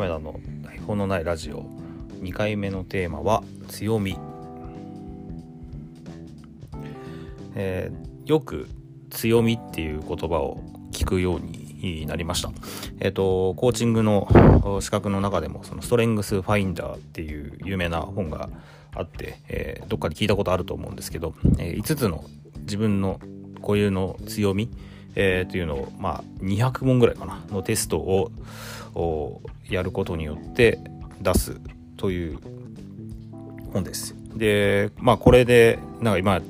亀田の台本のないラジオ2回目のテーマは強み、えー、よく強みっていう言葉を聞くようになりました。えっ、ー、と、コーチングの資格の中でも、そのストレングスファインダーっていう有名な本があって、えー、どっかで聞いたことあると思うんですけど、えー、5つの自分の固有の強み、えー、というのを、まあ、200問ぐらいかなのテストをやることによって出すという本です。でまあこれでなんか今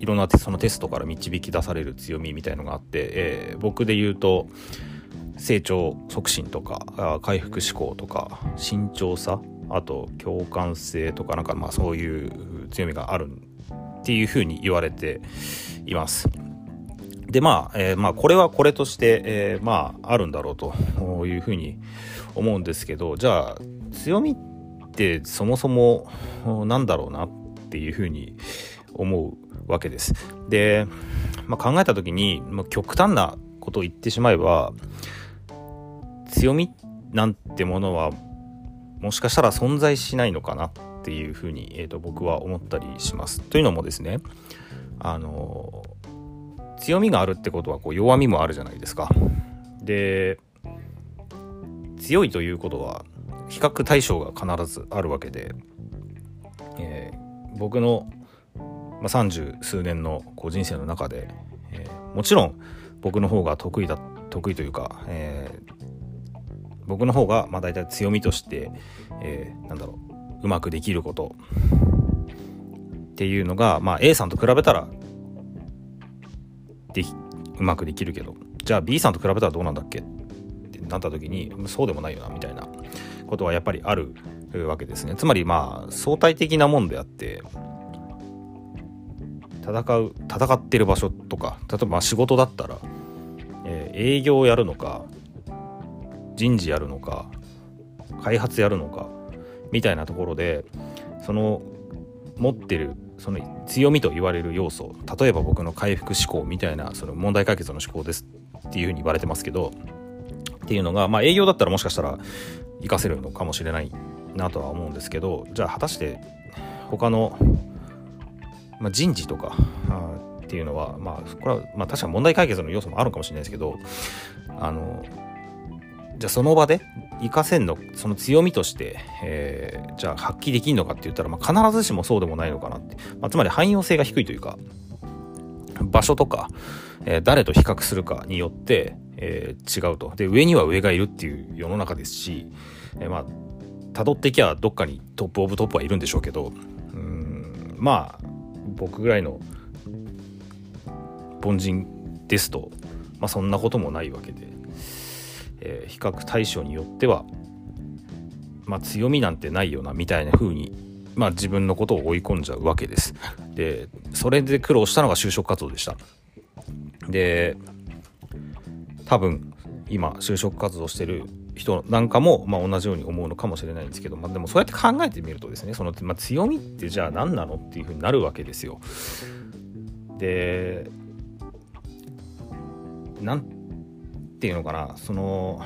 いろんなそのテストから導き出される強みみたいのがあって、えー、僕で言うと成長促進とか回復志向とか慎重さあと共感性とかなんかまあそういう強みがあるっていうふうに言われています。でまあ、えー、まあこれはこれとして、えー、まああるんだろうというふうに思うんですけどじゃあ強みってそもそもなんだろうなっていうふうに思うわけです。で、まあ、考えた時に、まあ、極端なことを言ってしまえば強みなんてものはもしかしたら存在しないのかなっていうふうに、えーと、僕は思ったりします。というのもですねあの強みがあるってことはこう弱みもあるじゃないですか。で強いということは比較対象が必ずあるわけで、えー、僕の、まあ、30数年のこう人生の中で、えー、もちろん僕の方が得意だ得意というか、えー、僕の方がまあ大体強みとして、えー、なんだろううまくできることっていうのが、まあ、A さんと比べたらでうまくできるけど。じゃあ B さんと比べたらどうなんだっけ？ってなった時にそうでもないよなみたいなことはやっぱりあるわけですね。つまりまあ相対的なもんであって戦う戦ってる場所とか例えば仕事だったら、えー、営業をやるのか人事やるのか開発やるのかみたいなところでその持ってるその強みと言われる要素例えば僕の回復思考みたいなその問題解決の思考ですっていうふうに言われてますけどっていうのがまあ営業だったらもしかしたら活かせるのかもしれないなとは思うんですけどじゃあ果たして他の、まあ、人事とかっていうのはまあこれはまあ確か問題解決の要素もあるかもしれないですけどあのじゃあその場で活かせんのその強みとして、えー、じゃあ発揮できんのかって言ったら、まあ、必ずしもそうでもないのかなって、まあ、つまり汎用性が低いというか場所とか、えー、誰と比較するかによって、えー、違うと。で上には上がいるっていう世の中ですし、えー、まあ辿っていきゃどっかにトップオブトップはいるんでしょうけどうんまあ僕ぐらいの凡人ですと、まあ、そんなこともないわけで。えー、比較対象によっては、まあ、強みなんてないよなみたいな風にまあ自分のことを追い込んじゃうわけです。でそれで苦労したのが就職活動でした。で多分今就職活動してる人なんかも、まあ、同じように思うのかもしれないんですけど、まあ、でもそうやって考えてみるとですねその、まあ、強みってじゃあ何なのっていうふうになるわけですよ。でなんていうのかなその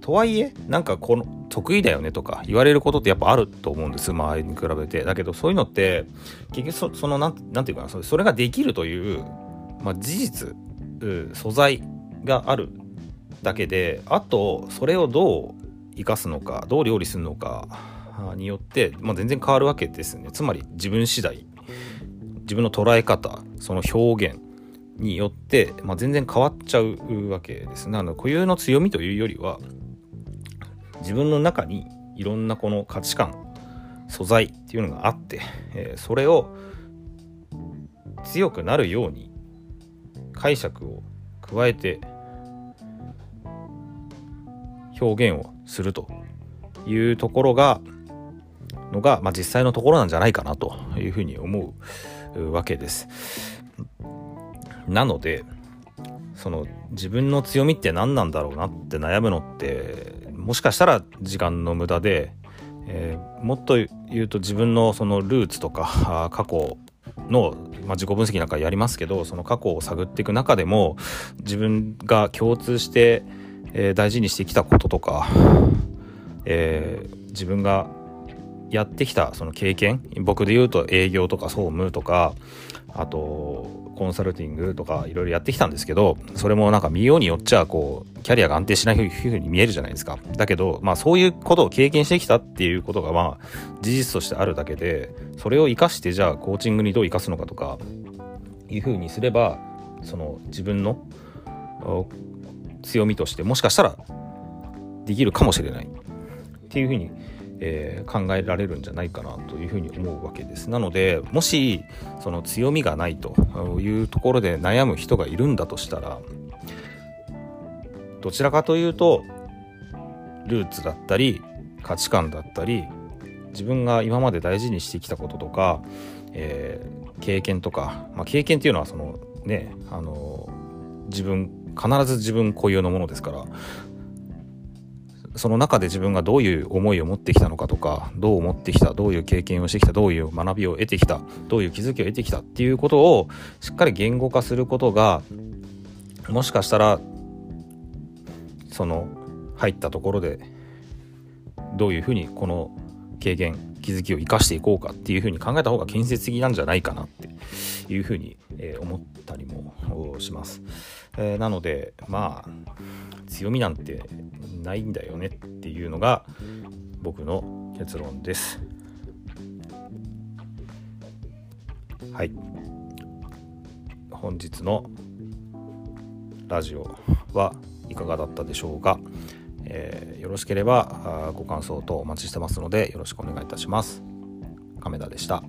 とはいえなんかこの得意だよねとか言われることってやっぱあると思うんです周りに比べて。だけどそういうのって結局そのなんなんていうかなそれができるという、まあ、事実素材があるだけであとそれをどう生かすのかどう料理するのかによって、まあ、全然変わるわけですね。つまり自分次第。自分の捉え方その表現。によって、まあ、全然変わっちゃうわけですね。あの固有の強みというよりは自分の中にいろんなこの価値観素材っていうのがあって、えー、それを強くなるように解釈を加えて表現をするというところがのが、まあ、実際のところなんじゃないかなというふうに思うわけです。なのでその自分の強みって何なんだろうなって悩むのってもしかしたら時間の無駄で、えー、もっと言うと自分のそのルーツとか過去の、まあ、自己分析なんかやりますけどその過去を探っていく中でも自分が共通して、えー、大事にしてきたこととか、えー、自分がやってきたその経験僕で言うと営業とか総務とかあとコンサルティングとかいろいろやってきたんですけどそれもなんか見ようによっちゃこうキャリアが安定しないふうに見えるじゃないですか。だけどまあそういうことを経験してきたっていうことがまあ事実としてあるだけでそれを生かしてじゃあコーチングにどう生かすのかとかいうふうにすればその自分の強みとしてもしかしたらできるかもしれない。っていうふうにえー、考えられるんじゃないかなというふうに思うわけです。なのでもしその強みがないというところで悩む人がいるんだとしたらどちらかというとルーツだったり価値観だったり自分が今まで大事にしてきたこととか、えー、経験とか、まあ、経験っていうのはそのねあの自分必ず自分固有のものですからその中で自分がどういう思いを持ってきたのかとかどう思ってきたどういう経験をしてきたどういう学びを得てきたどういう気づきを得てきたっていうことをしっかり言語化することがもしかしたらその入ったところでどういうふうにこの経験気づきを生かしていこうかっていうふうに考えた方が建設的なんじゃないかなっていうふうに、え思ったりもします。えー、なのでまあ強みなんてないんだよねっていうのが僕の結論です。はい。本日のラジオはいかがだったでしょうか、えー、よろしければご感想とお待ちしてますのでよろしくお願いいたします。亀田でした。